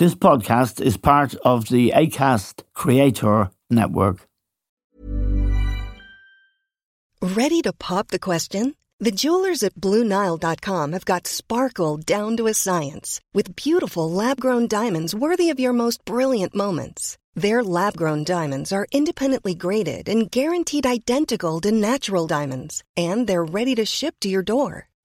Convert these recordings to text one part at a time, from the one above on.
This podcast is part of the ACAST Creator Network. Ready to pop the question? The jewelers at BlueNile.com have got sparkle down to a science with beautiful lab grown diamonds worthy of your most brilliant moments. Their lab grown diamonds are independently graded and guaranteed identical to natural diamonds, and they're ready to ship to your door.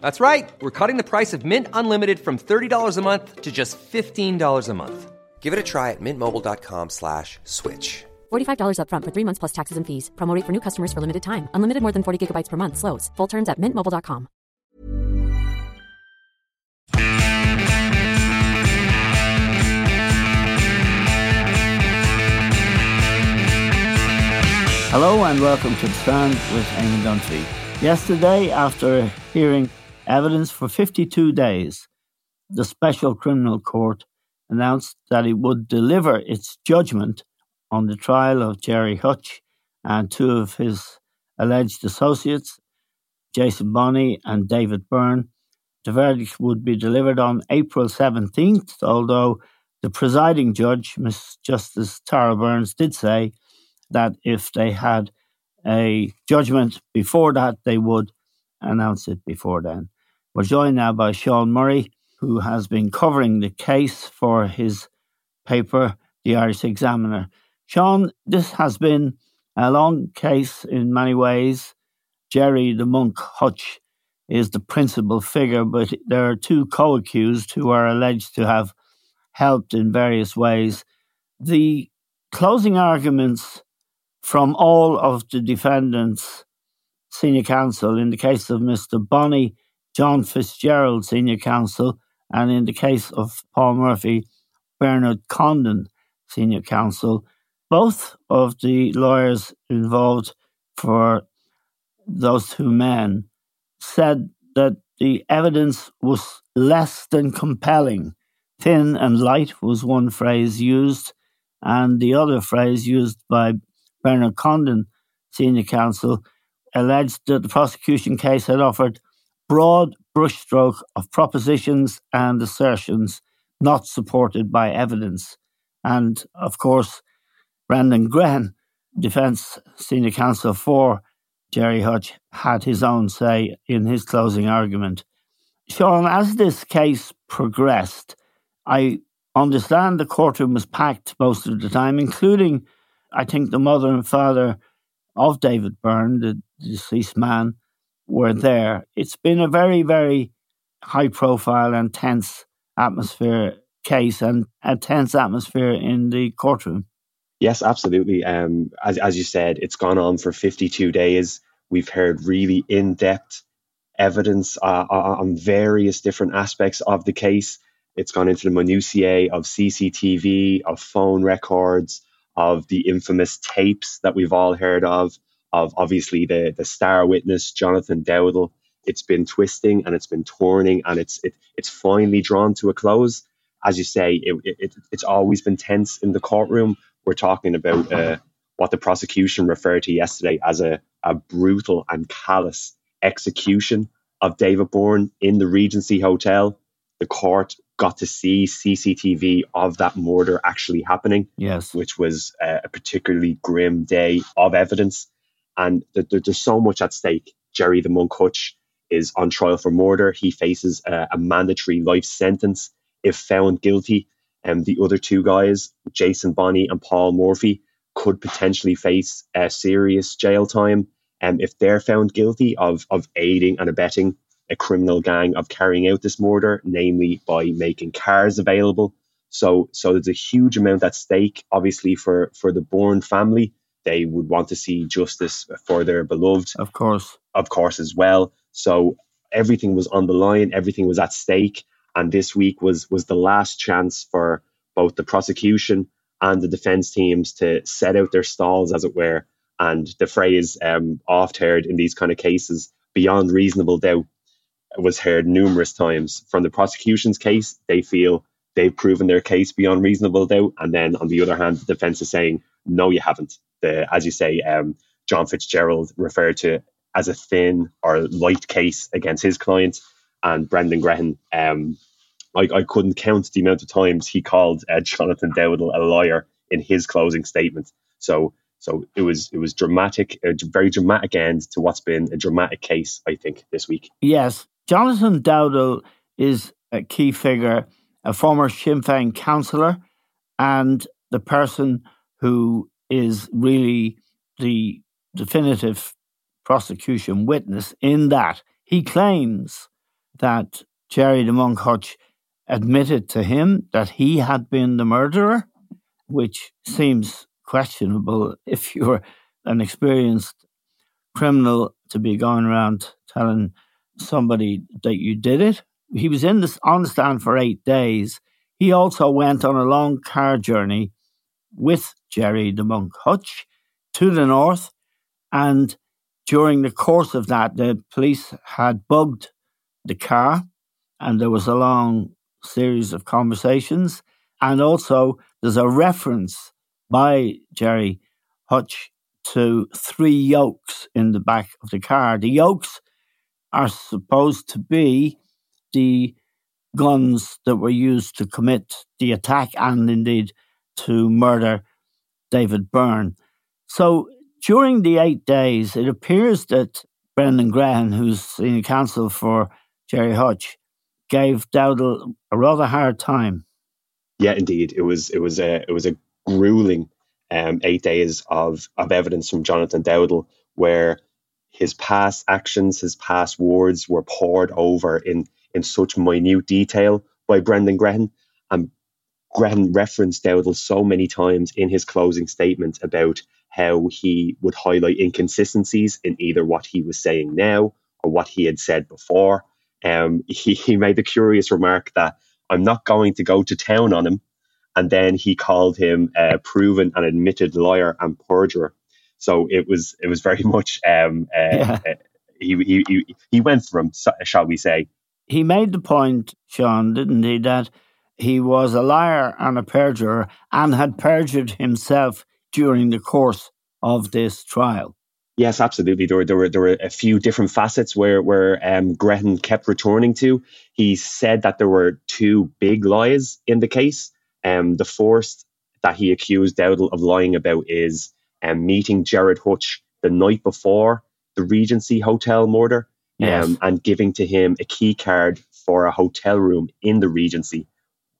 That's right. We're cutting the price of Mint Unlimited from $30 a month to just $15 a month. Give it a try at mintmobile.com slash switch. $45 upfront for three months plus taxes and fees. Promo for new customers for limited time. Unlimited more than 40 gigabytes per month. Slows. Full terms at mintmobile.com. Hello and welcome to The Stand with Eamon Dunphy. Yesterday, after hearing evidence for 52 days, the Special Criminal Court announced that it would deliver its judgment on the trial of Gerry Hutch and two of his alleged associates, Jason Bonney and David Byrne. The verdict would be delivered on April 17th, although the presiding judge, Miss Justice Tara Burns, did say that if they had a judgment before that, they would announce it before then. We're joined now by Sean Murray, who has been covering the case for his paper, The Irish Examiner. Sean, this has been a long case in many ways. Gerry the Monk Hutch is the principal figure, but there are two co accused who are alleged to have helped in various ways. The closing arguments from all of the defendants' senior counsel, in the case of Mr. Bonney, John Fitzgerald, senior counsel, and in the case of Paul Murphy, Bernard Condon, senior counsel. Both of the lawyers involved for those two men said that the evidence was less than compelling. Thin and light was one phrase used, and the other phrase used by Bernard Condon, senior counsel, alleged that the prosecution case had offered broad brushstroke of propositions and assertions not supported by evidence. And of course, Brendan Grehan, defense senior counsel for Gerry Hutch, had his own say in his closing argument. Sean, as this case progressed, I understand the courtroom was packed most of the time, including, I think, the mother and father of David Byrne, the deceased man, were there. It's been a very, very high profile and tense atmosphere case and a tense atmosphere in the courtroom. Yes, absolutely. Um, as, as you said, it's gone on for 52 days. We've heard really in depth evidence uh, on various different aspects of the case. It's gone into the minutiae of CCTV, of phone records, of the infamous tapes that we've all heard of, of obviously the the star witness Jonathan Dowdall. It's been twisting and it's been turning and it's it, it's finally drawn to a close. As you say, it, it, it's always been tense in the courtroom. We're talking about uh, what the prosecution referred to yesterday as a, a brutal and callous execution of David Byrne in the Regency Hotel. The court got to see CCTV of that murder actually happening. Yes. Which was uh, a particularly grim day of evidence and th- th- there's so much at stake. Gerry the Monk Hutch is on trial for murder. He faces a, a mandatory life sentence if found guilty. And the other two guys, Jason Bonney and Paul Murphy, could potentially face a serious jail time. And if they're found guilty of, of aiding and abetting a criminal gang of carrying out this murder, namely by making cars available. So, so there's a huge amount at stake, obviously, for, for the Byrne family they would want to see justice for their beloved. Of course. Of course, as well. So everything was on the line, everything was at stake. And this week was was the last chance for both the prosecution and the defense teams to set out their stalls, as it were. And the phrase um, oft heard in these kind of cases, beyond reasonable doubt, was heard numerous times. From the prosecution's case, they feel they've proven their case beyond reasonable doubt. And then on the other hand, the defense is saying, no, you haven't. The, as you say, um, John Fitzgerald referred to as a thin or light case against his client. And Brendan Grehan um, I, I couldn't count the amount of times he called uh, Jonathan Dowdall a liar in his closing statement. So so it was it was dramatic, a very dramatic end to what's been a dramatic case, I think, this week. Yes, Jonathan Dowdall is a key figure, a former Sinn Féin councillor, and the person who is really the definitive prosecution witness in that he claims that Gerry de Monk Hutch admitted to him that he had been the murderer, which seems questionable if you're an experienced criminal to be going around telling somebody that you did it. He was in this on the stand for eight days. He also went on a long car journey with Gerry the Monk Hutch to the north, and during the course of that, the police had bugged the car, and there was a long series of conversations. And also, there's a reference by Gerry Hutch to three yokes in the back of the car. The yokes are supposed to be the guns that were used to commit the attack and indeed to murder David Byrne. So during the eight days, it appears that Brendan Grehan, who's senior counsel for Gerry Hutch, gave Dowdall a rather hard time. Yeah, indeed, it was it was a it was a grueling um, eight days of of evidence from Jonathan Dowdall, where his past actions, his past words were poured over in in such minute detail by Brendan Grehan, and Grehan referenced Dowdall so many times in his closing statement about how he would highlight inconsistencies in either what he was saying now or what he had said before um, he, he made the curious remark that I'm not going to go to town on him. And then he called him a proven and admitted liar and perjurer. So it was it was very much um, uh, yeah. uh, he, he he went for him, shall we say? He made the point, Sean, didn't he, that he was a liar and a perjurer and had perjured himself during the course of this trial. Yes, absolutely. There were, there were there were a few different facets where where um, Grehan kept returning to. He said that there were two big lies in the case. Um, the first that he accused Dowdall of lying about is um, meeting Gerard Hutch the night before the Regency Hotel murder, yes. um, and giving to him a key card for a hotel room in the Regency.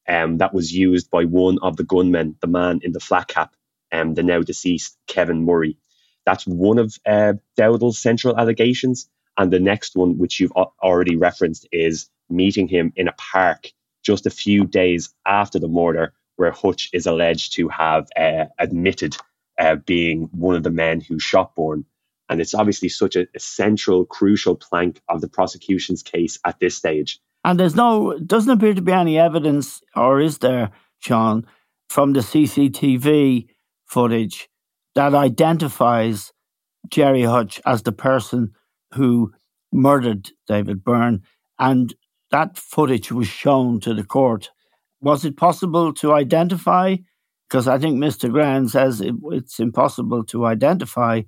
Um, that was used by one of the gunmen, the man in the flat cap, um, the now deceased Kevin Murray. That's one of uh, Dowdall's central allegations. And the next one, which you've already referenced, is meeting him in a park just a few days after the murder, where Hutch is alleged to have uh, admitted uh, being one of the men who shot Byrne. And it's obviously such a, a, central, crucial plank of the prosecution's case at this stage. And there's no, doesn't appear to be any evidence, or is there, Sean, from the CCTV footage that identifies Gerry Hutch as the person who murdered David Byrne. And that footage was shown to the court. Was it possible to identify? Because I think Mr. Grehan says it, it's impossible to identify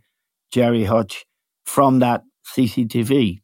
Gerry Hutch from that CCTV.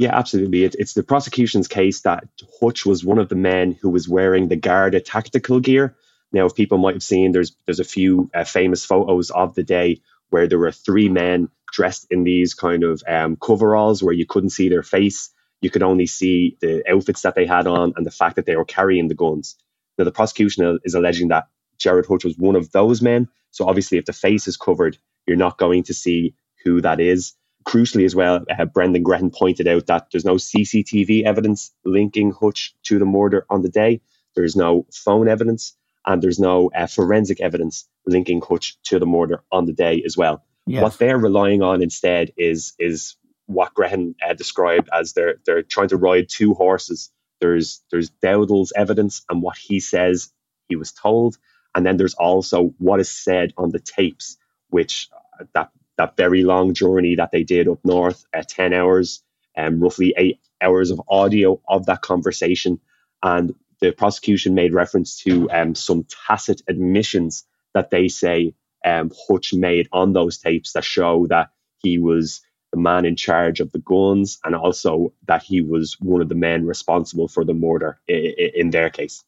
Yeah, absolutely. It, it's the prosecution's case that Hutch was one of the men who was wearing the Garda tactical gear now, if people might have seen, there's there's a few uh, famous photos of the day where there were three men dressed in these kind of um, coveralls where you couldn't see their face. You could only see the outfits that they had on and the fact that they were carrying the guns. Now, the prosecution is alleging that Gerard Hutch was one of those men. So obviously, if the face is covered, you're not going to see who that is. Crucially, as well, uh, Brendan Grehan pointed out that there's no CCTV evidence linking Hutch to the murder on the day. There's no phone evidence and there's no uh, forensic evidence linking Hutch to the murder on the day as well. Yes. What they're relying on instead is is what Grehan uh, described as they're they're trying to ride two horses. There's there's Dowdall's evidence and what he says he was told, And then there's also what is said on the tapes, which uh, that that very long journey that they did up north, uh, 10 hours, um, roughly eight hours of audio of that conversation. And the prosecution made reference to um, some tacit admissions that they say um, Hutch made on those tapes that show that he was the man in charge of the guns and also that he was one of the men responsible for the murder in, in their case.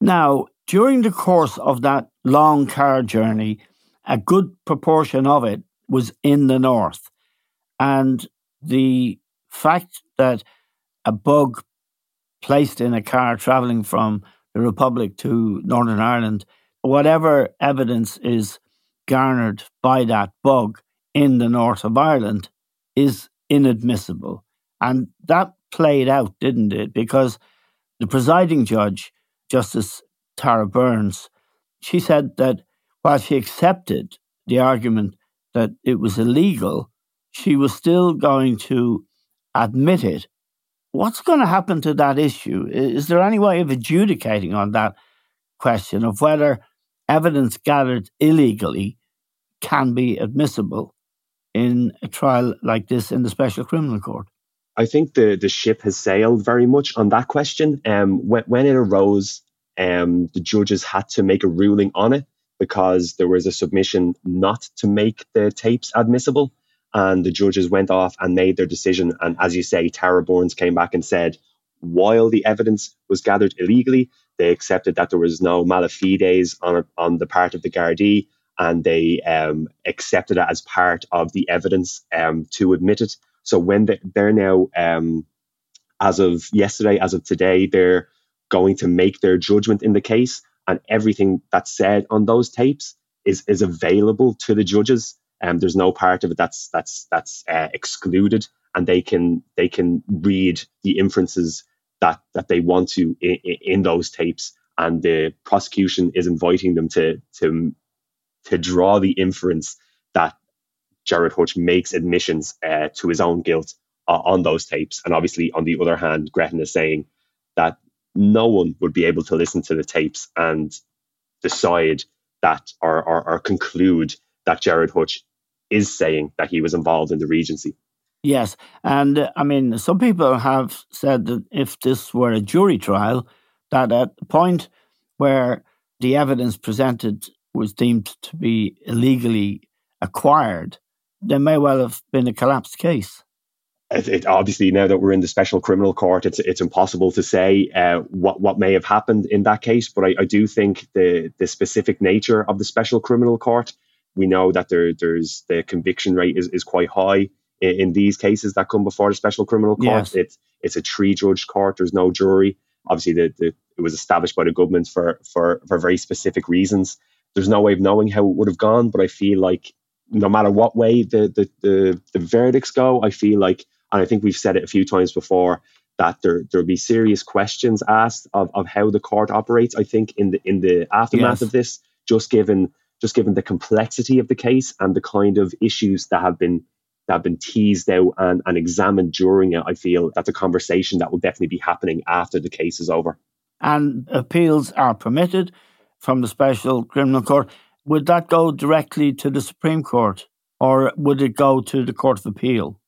Now, during the course of that long car journey, a good proportion of it was in the north. And the fact that a bug placed in a car traveling from the Republic to Northern Ireland, whatever evidence is garnered by that bug in the north of Ireland is inadmissible. And that played out, didn't it? Because the presiding judge, Justice Tara Burns, she said that while she accepted the argument that it was illegal, she was still going to admit it. What's going to happen to that issue? Is there any way of adjudicating on that question of whether evidence gathered illegally can be admissible in a trial like this in the Special Criminal Court? I think the, the ship has sailed very much on that question. Um, when, when it arose, um, the judges had to make a ruling on it because there was a submission not to make the tapes admissible. And the judges went off and made their decision. And as you say, Tara Burns came back and said, while the evidence was gathered illegally, they accepted that there was no mala fides on, on the part of the Gardaí, and they um, accepted it as part of the evidence um, to admit it. So when they, they're now, um, as of yesterday, as of today, they're going to make their judgment in the case and everything that's said on those tapes is is available to the judges. And um, there's no part of it that's that's that's uh, excluded, and they can they can read the inferences that that they want to in, in those tapes. And the prosecution is inviting them to to to draw the inference that Gerard Hutch makes admissions uh, to his own guilt uh, on those tapes. And obviously, on the other hand, Grehan is saying that no one would be able to listen to the tapes and decide that or, or, or conclude that Gerard Hutch is saying that he was involved in the Regency. Yes. And uh, I mean, some people have said that if this were a jury trial, that at the point where the evidence presented was deemed to be illegally acquired, there may well have been a collapsed case it, it, obviously now that we're in the special criminal court, it's it's impossible to say uh, what what may have happened in that case. But I, I, do think the the specific nature of the special criminal court, we know that there there's the conviction rate is, is quite high in, in these cases that come before the special criminal court. It's it's a three judge court. There's no jury. Obviously, the, the it was established by the government for for for very specific reasons. There's no way of knowing how it would have gone, but I feel like no matter what way the the the, the verdicts go, I feel like and I think we've said it a few times before that there there'll be serious questions asked of, of how the court operates. I think in the in the aftermath yes. of this, just given just given the complexity of the case and the kind of issues that have been that have been teased out and, and examined during it, I feel that's a conversation that will definitely be happening after the case is over. And appeals are permitted from the special criminal court. Would that go directly to the Supreme Court or would it go to the Court of Appeal?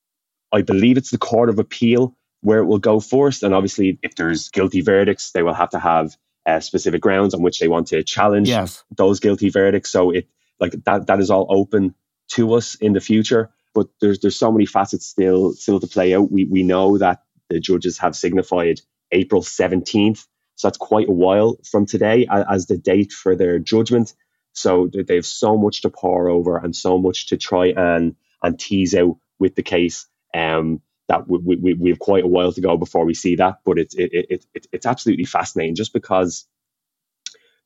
I believe it's the Court of Appeal where it will go first. And obviously, if there's guilty verdicts, they will have to have uh, specific grounds on which they want to challenge yes. those guilty verdicts. So it like that that is all open to us in the future. But there's there's so many facets still still to play out. We we know that the judges have signified April 17th. So that's quite a while from today as the date for their judgment. So they have so much to pour over and so much to try and and tease out with the case. Um, that we, we, we have quite a while to go before we see that, but it's it, it, it, it's absolutely fascinating just because,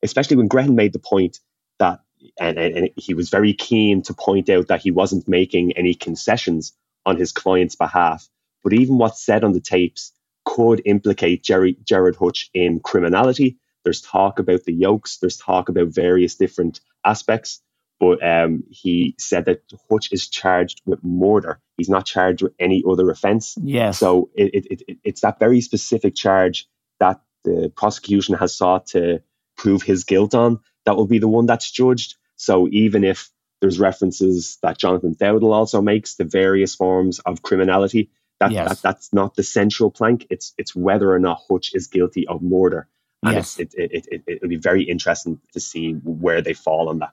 especially when Grehan made the point that, and, and, and he was very keen to point out that he wasn't making any concessions on his client's behalf. But even what's said on the tapes could implicate Gerry, Gerard Hutch in criminality. There's talk about the yokes. There's talk about various different aspects but um, he said that Hutch is charged with murder. He's not charged with any other offence. Yes. So it, it, it, it's that very specific charge that the prosecution has sought to prove his guilt on that will be the one that's judged. So even if there's references that Jonathan Dowdall also makes to various forms of criminality, that, Yes. that that's not the central plank. It's it's whether or not Hutch is guilty of murder. And Yes. it's, it, it, it, it'll be very interesting to see where they fall on that.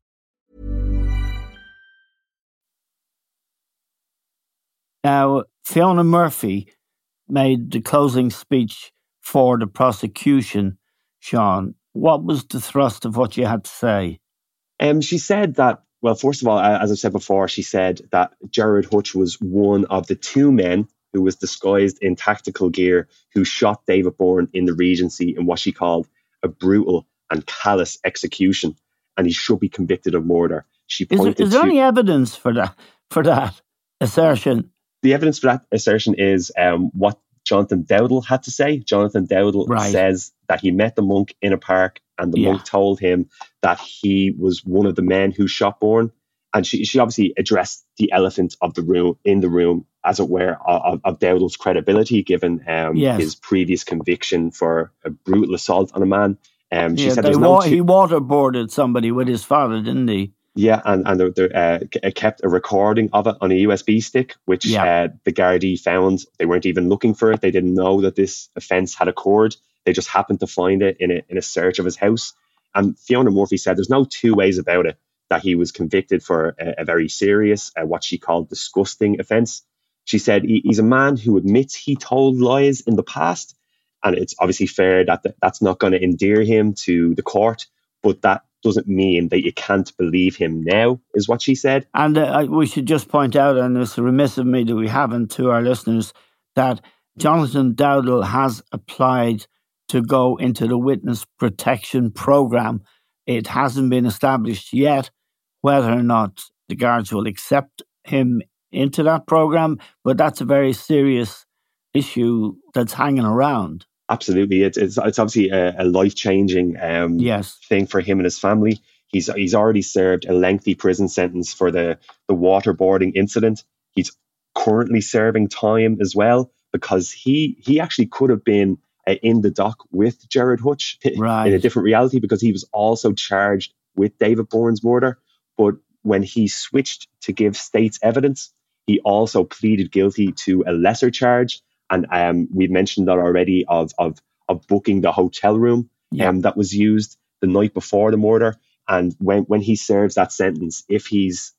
Now, Fiona Murphy made the closing speech for the prosecution. Sean, what was the thrust of what you had to say? Um, she said that, well, first of all, as I said before, she said that Gerard Hutch was one of the two men who was disguised in tactical gear who shot David Byrne in the Regency in what she called a brutal and callous execution, and he should be convicted of murder. She Is pointed is there to any evidence for that for that assertion? The evidence for that assertion is um, what Jonathan Dowdall had to say. Jonathan Dowdall Right. says that he met the monk in a park, and the Yeah. monk told him that he was one of the men who shot Byrne. And she, she obviously addressed the elephant of the room in the room, as it were, of, of Dowdall's credibility, given um, Yes. his previous conviction for a brutal assault on a man. Um, she Yeah, said there's no two- he waterboarded somebody with his father, didn't he? Yeah, and and they they, uh, kept a recording of it on a USB stick, which Yeah. uh, the Gardaí found. They weren't even looking for it. They didn't know that this offence had occurred. They just happened to find it in a in a search of his house. And Fiona Murphy said there's no two ways about it that he was convicted for a, a very serious, uh, what she called disgusting offence. She said he, he's a man who admits he told lies in the past, and it's obviously fair that th- that's not going to endear him to the court, but that doesn't mean that you can't believe him now, is what she said. And uh, I- we should just point out, and it's remiss of me that we haven't to our listeners, that Jonathan Dowdall has applied to go into the witness protection program. It hasn't been established yet whether or not the guards will accept him into that program, but that's a very serious issue that's hanging around. Absolutely, it's it's, it's obviously a, a life changing um, Yes. thing for him and his family. He's he's already served a lengthy prison sentence for the the waterboarding incident. He's currently serving time as well because he he actually could have been uh, in the dock with Gerard Hutch in a different reality because he was also charged with David Byrne's murder. But when he switched to give state's evidence, he also pleaded guilty to a lesser charge. And um, we've mentioned that already of of of booking the hotel room Yeah. um, that was used the night before the murder. And when, when he serves that sentence, if he's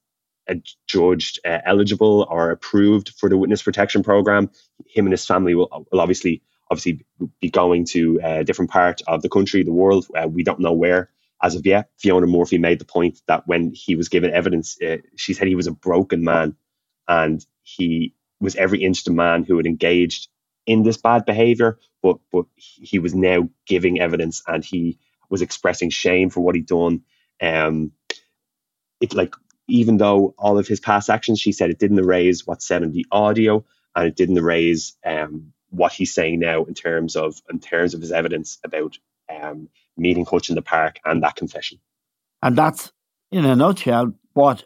adjudged uh, eligible or approved for the witness protection program, him and his family will, will obviously obviously be going to a different part of the country, the world. Uh, we don't know where as of yet. Fiona Murphy made the point that when he was given evidence, uh, she said he was a broken man and he was every inch the man who had engaged in this bad behavior, but but he was now giving evidence and he was expressing shame for what he'd done. Um, it like even though all of his past actions, she said it didn't erase what's said in the audio and it didn't erase um, what he's saying now in terms of in terms of his evidence about um, meeting Hutch in the park and that confession. And that's in a nutshell what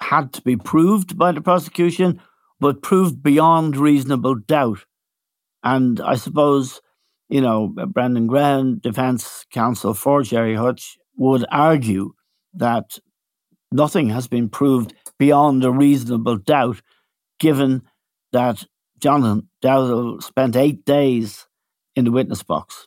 had to be proved by the prosecution, but proved beyond reasonable doubt. And I suppose, you know, Brendan Grehan, defence counsel for Gerry Hutch, would argue that nothing has been proved beyond a reasonable doubt, given that Jonathan Dowdall spent eight days in the witness box.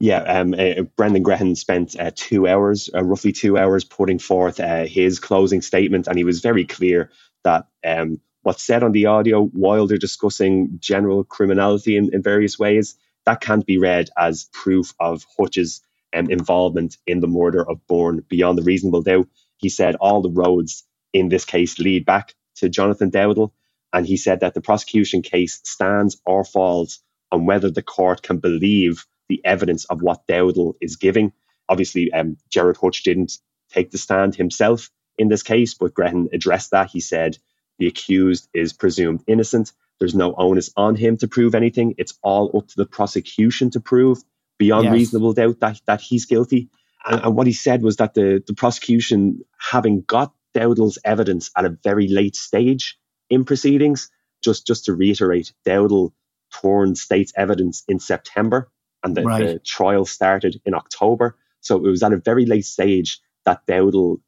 Yeah, um, uh, Brendan Grehan spent uh, two hours, uh, roughly two hours, putting forth uh, his closing statement, and he was very clear that um, what's said on the audio, while they're discussing general criminality in, in various ways, that can't be read as proof of Hutch's um, involvement in the murder of Byrne beyond the reasonable doubt. He said all the roads in this case lead back to Jonathan Dowdall, and he said that the prosecution case stands or falls on whether the court can believe the evidence of what Dowdall is giving. Obviously, um, Gerard Hutch didn't take the stand himself in this case, but Grehan addressed that. He said the accused is presumed innocent. There's no onus on him to prove anything. It's all up to the prosecution to prove beyond yes. reasonable doubt that, that he's guilty. And, and, what he said was that the, the prosecution, having got Dowdall's evidence at a very late stage in proceedings, just, just to reiterate, Dowdall torn state's evidence in September and the, right. the, trial started in October. So it was at a very late stage that Dowdall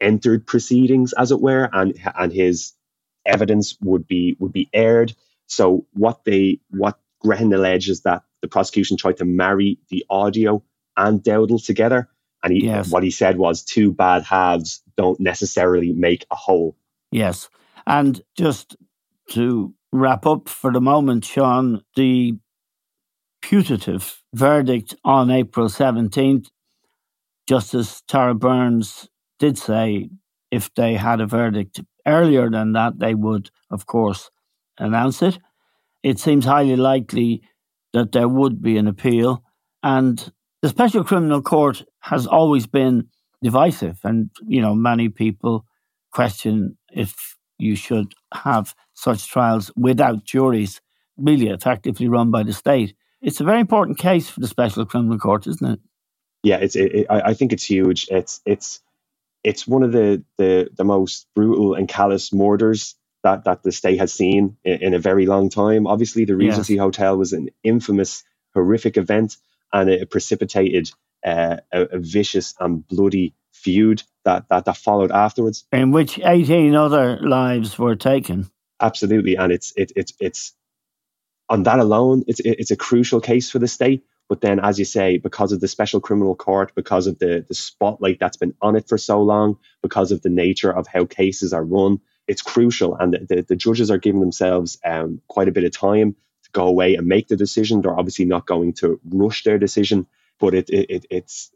entered proceedings, as it were, and and his evidence would be would be aired. So what they what Grehan alleges that the prosecution tried to marry the audio and Dowdall together, and he, yes. what he said was two bad halves don't necessarily make a whole. Yes, and just to wrap up for the moment, Sean, the putative verdict on April 17th, Justice Tara Burns did say if they had a verdict earlier than that, they would, of course, announce it. It seems highly likely that there would be an appeal. And the Special Criminal Court has always been divisive. And, you know, many people question if you should have such trials without juries, really effectively run by the state. It's a very important case for the Special Criminal Court, isn't it? Yeah, it's. It, it, I think it's huge. It's it's it's one of the the, the most brutal and callous murders that, that the state has seen in, in a very long time. Obviously, the Regency yes. Hotel was an infamous, horrific event, and it precipitated uh, a, a, vicious and bloody feud that, that that followed afterwards, in which eighteen other lives were taken. Absolutely, and it's it, it's it's on that alone, it's it's a crucial case for the state. But then, as you say, because of the special criminal court, because of the the spotlight that's been on it for so long, because of the nature of how cases are run, it's crucial. And the, the, the judges are giving themselves um, quite a bit of time to go away and make the decision. They're obviously not going to rush their decision, but it, it, it it's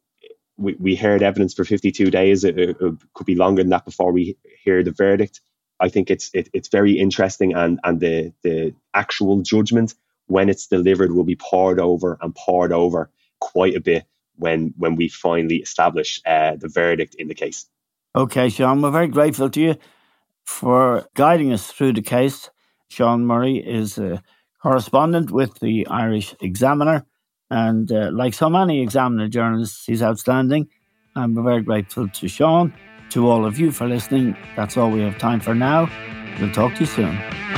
we, we heard evidence for 52 days. It, it, could be longer than that before we hear the verdict. I think it's it, it's very interesting, and and the the actual judgment when it's delivered will be poured over and poured over quite a bit when when we finally establish uh, the verdict in the case. Okay, Sean, we're very grateful to you for guiding us through the case. Sean Murray is a correspondent with the Irish Examiner, and uh, like so many Examiner journalists, he's outstanding. And we're very grateful to Sean to all of you for listening. That's all we have time for now. We'll talk to you soon.